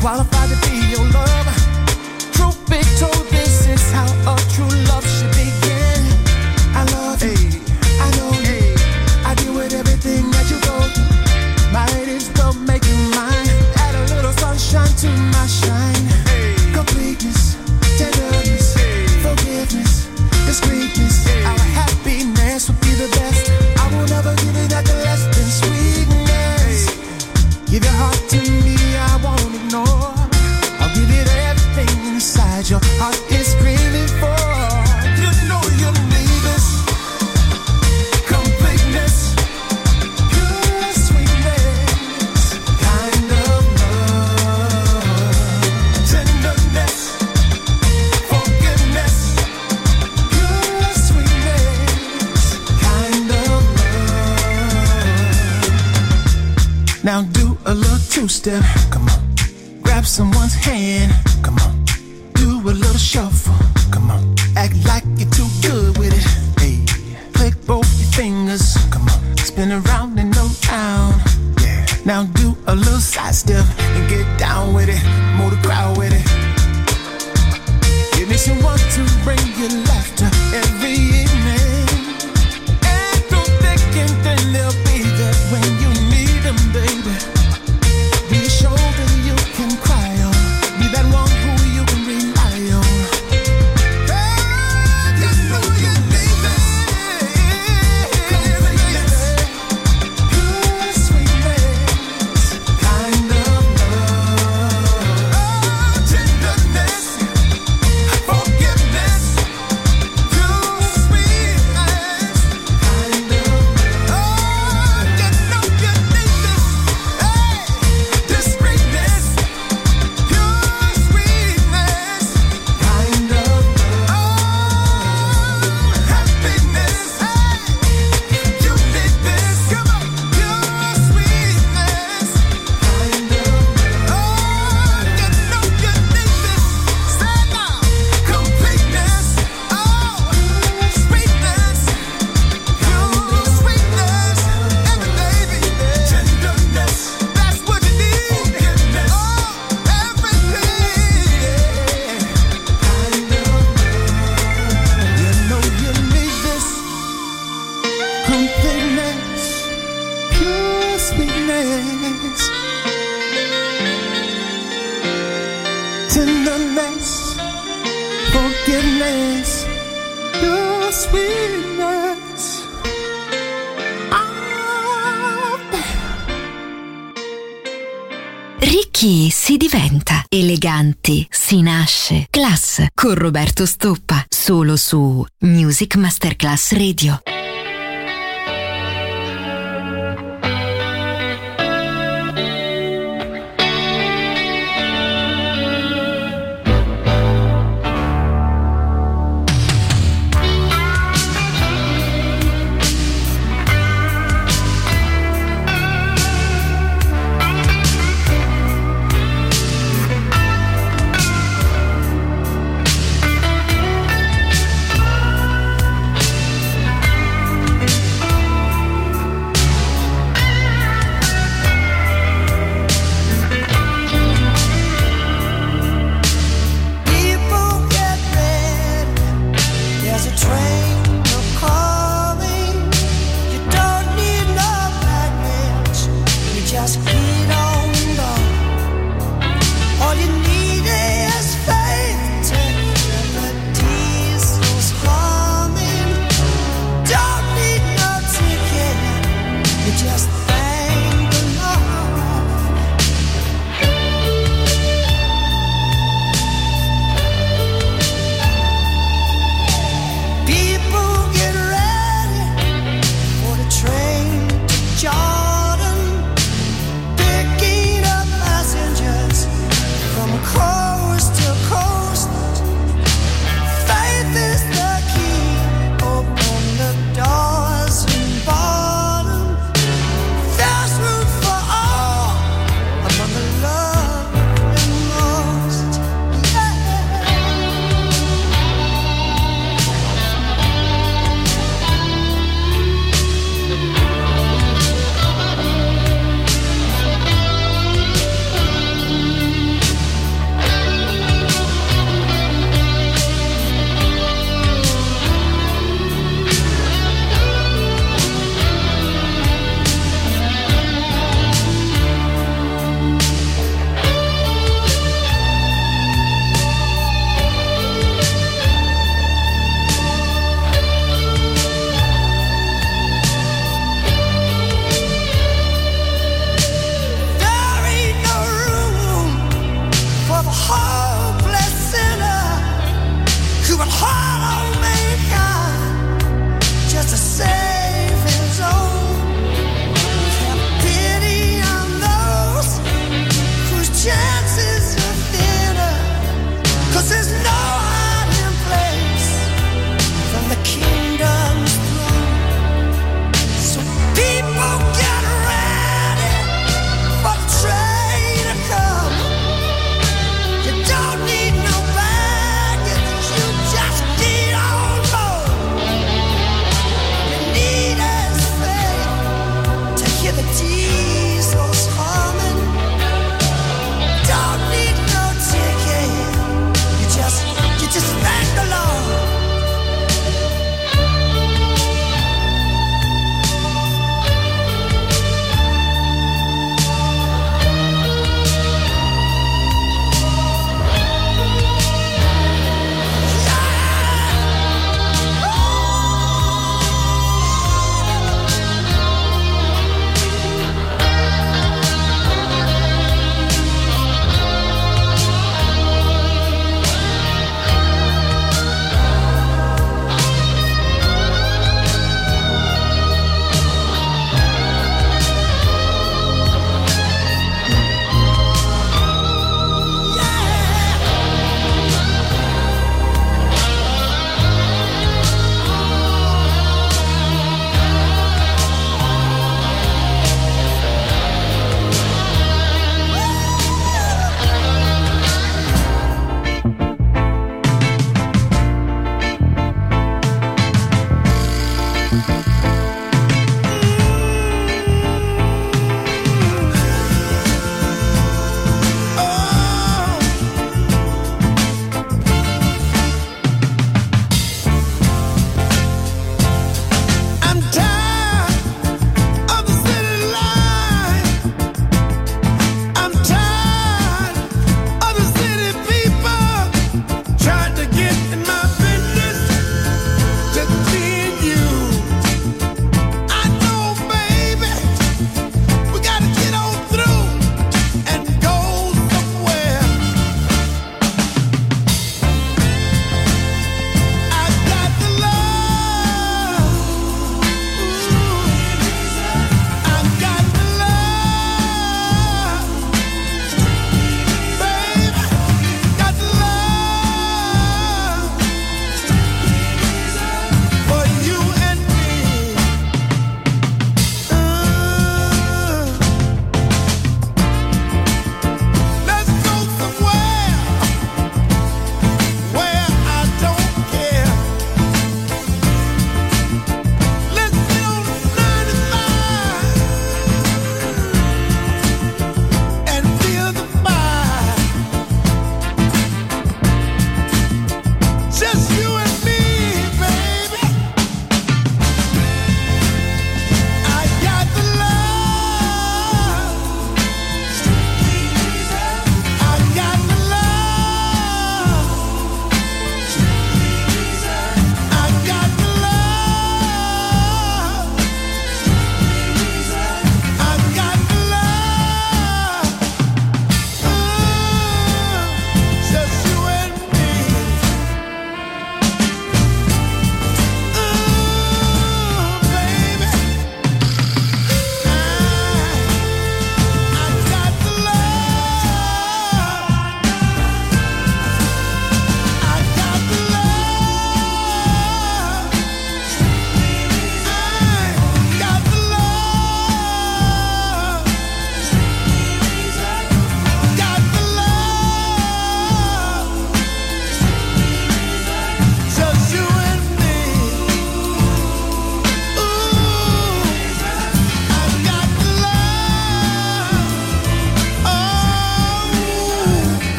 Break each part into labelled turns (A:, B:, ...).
A: qualify tutto stoppa
B: solo su Music Masterclass Radio.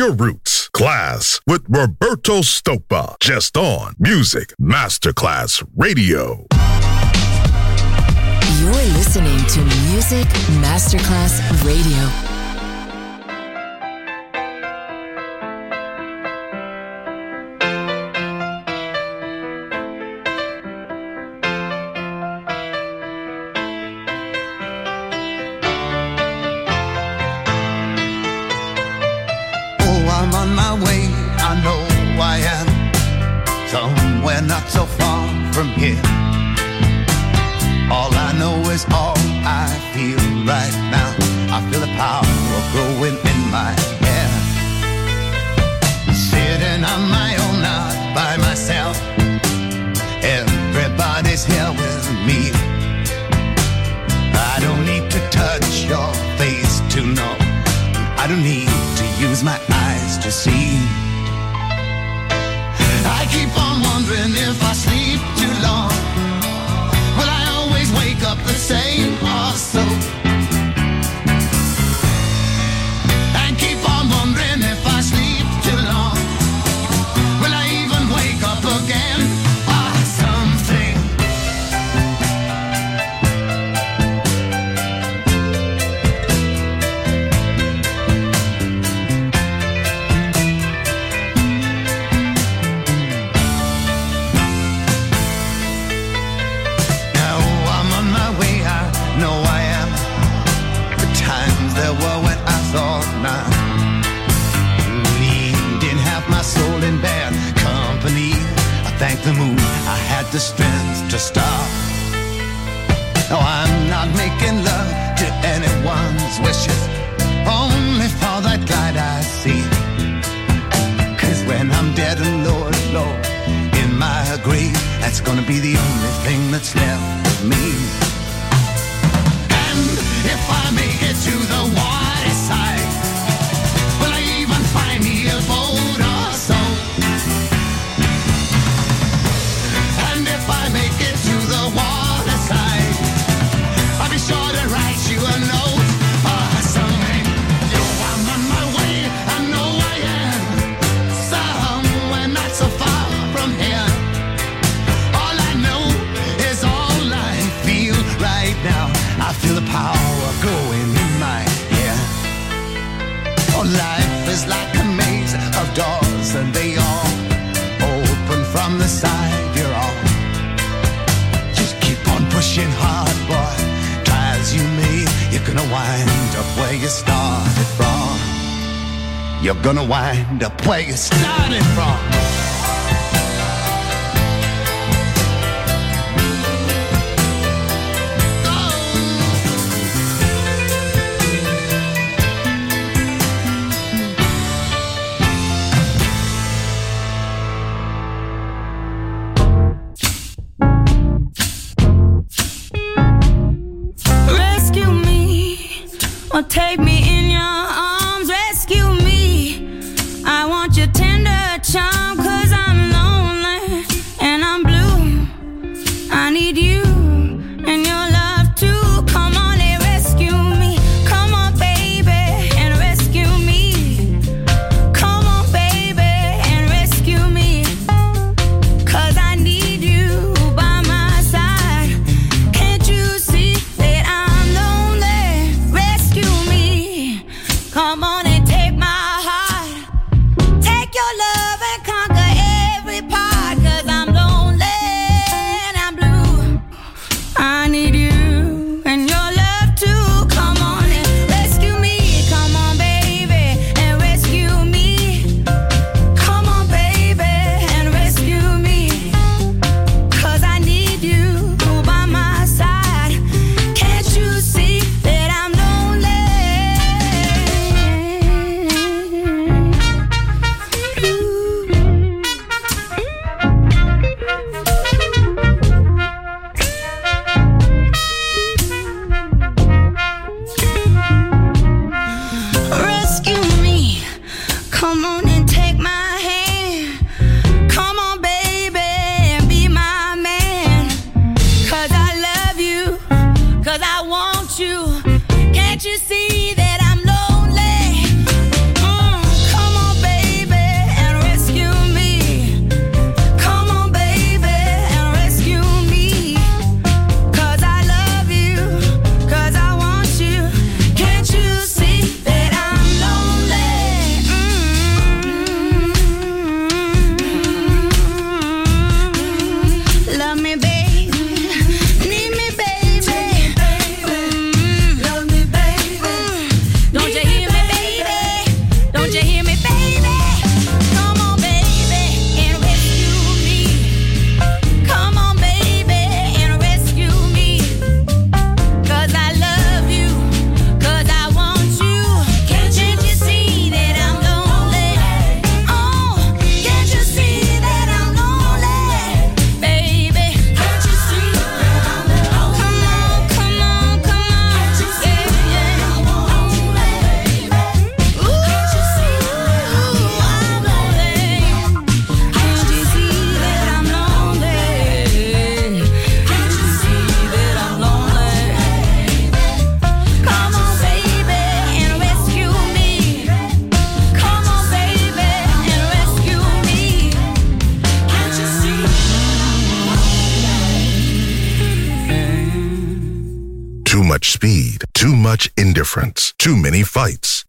C: your roots. Klass with Roberto Stoppa. Just on Music Masterclass Radio.
D: You're listening to Music Masterclass Radio
E: the power going in my ear. Oh, life is like a maze of doors, and they all open from the side you're on. Just keep on pushing hard, boy. Try as you may, you're gonna wind up where you started from. You're gonna wind up where you started from.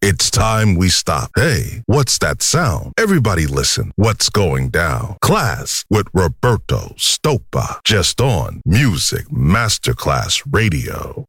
F: It's time we stop. Hey, what's that sound? Everybody listen. What's going down? Klass with Roberto Stoppa. Just on Music Masterclass Radio.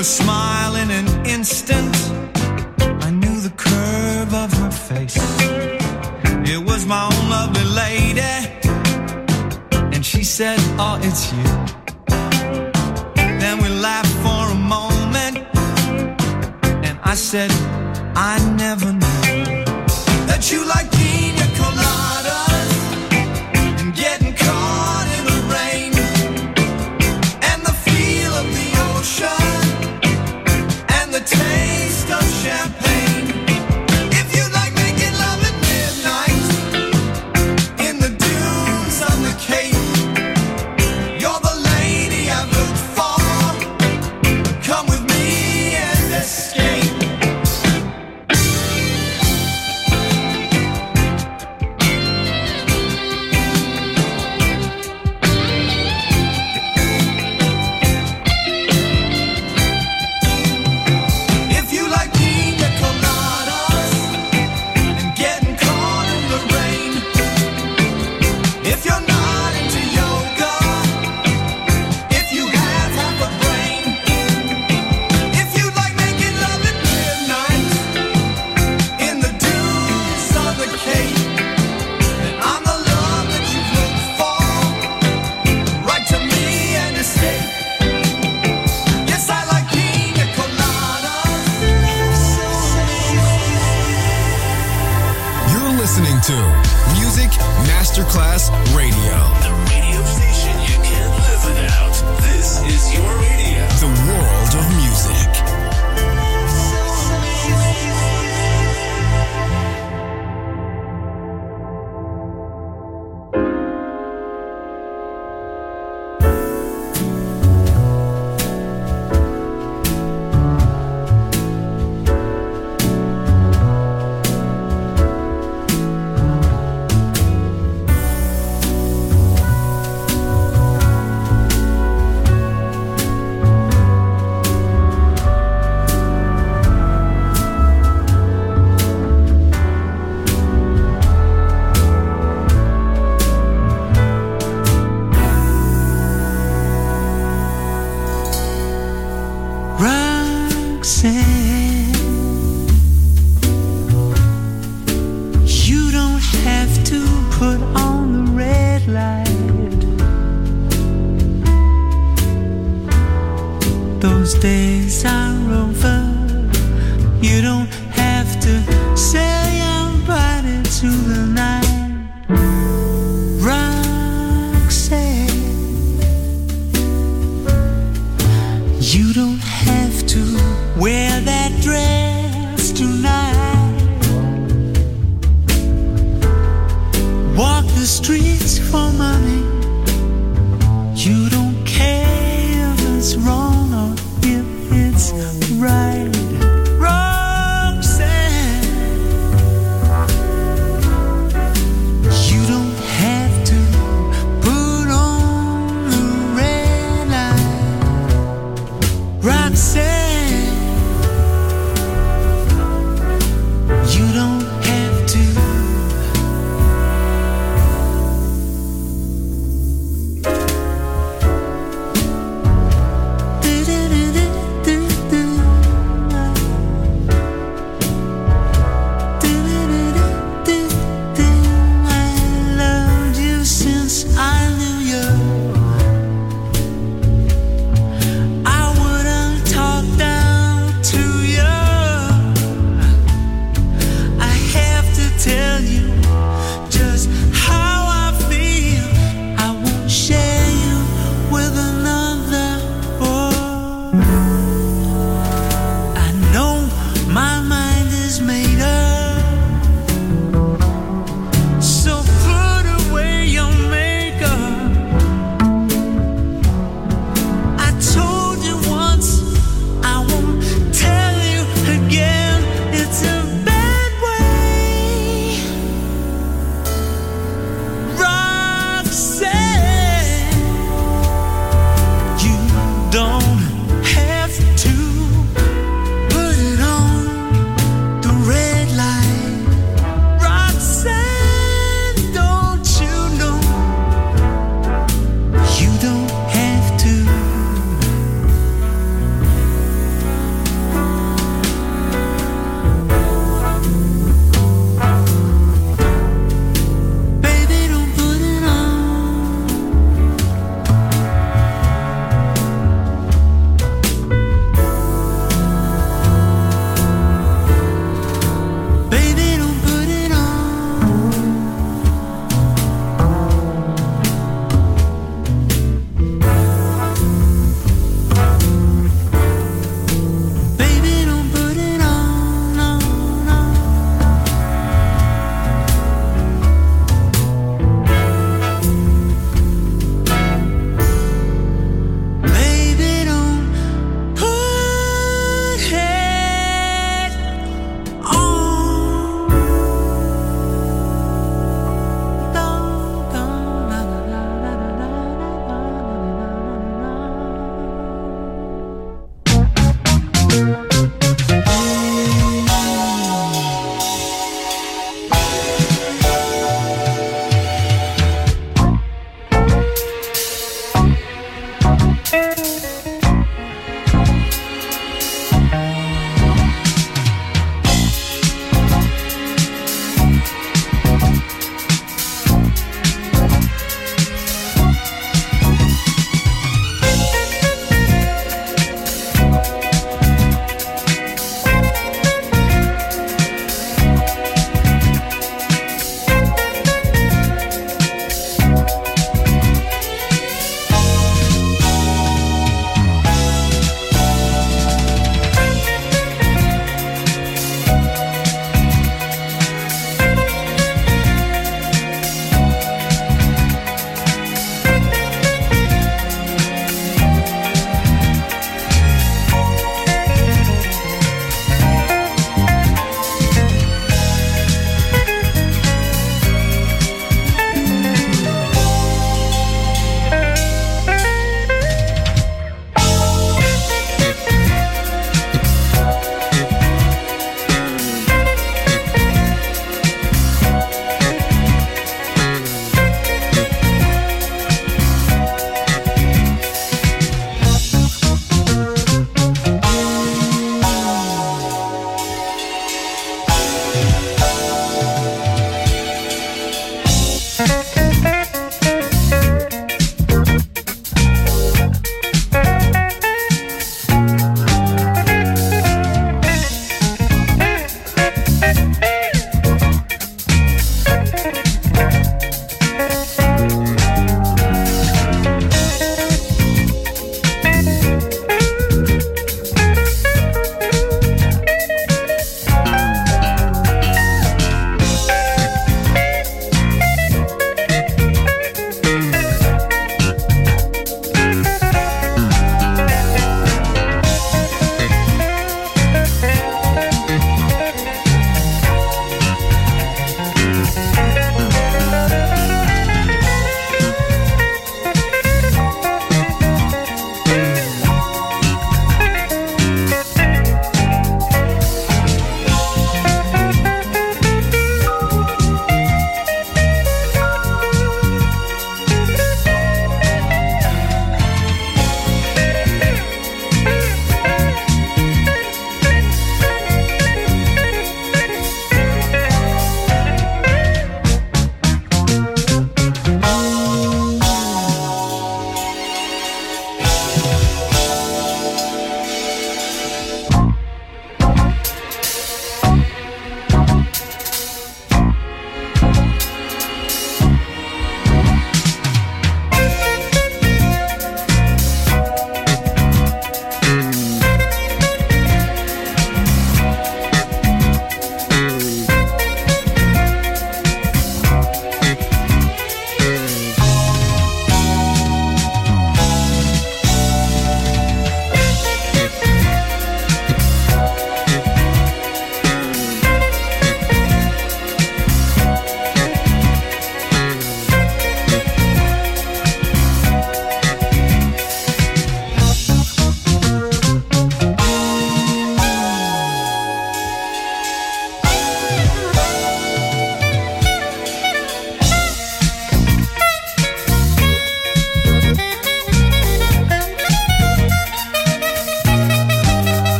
G: a
F: smile in an instant. I knew the curve of her face. It was my own lovely lady. And she said, Oh, it's you. Then we laughed for a moment. And I said, I never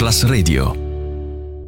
H: Masterclass Radio.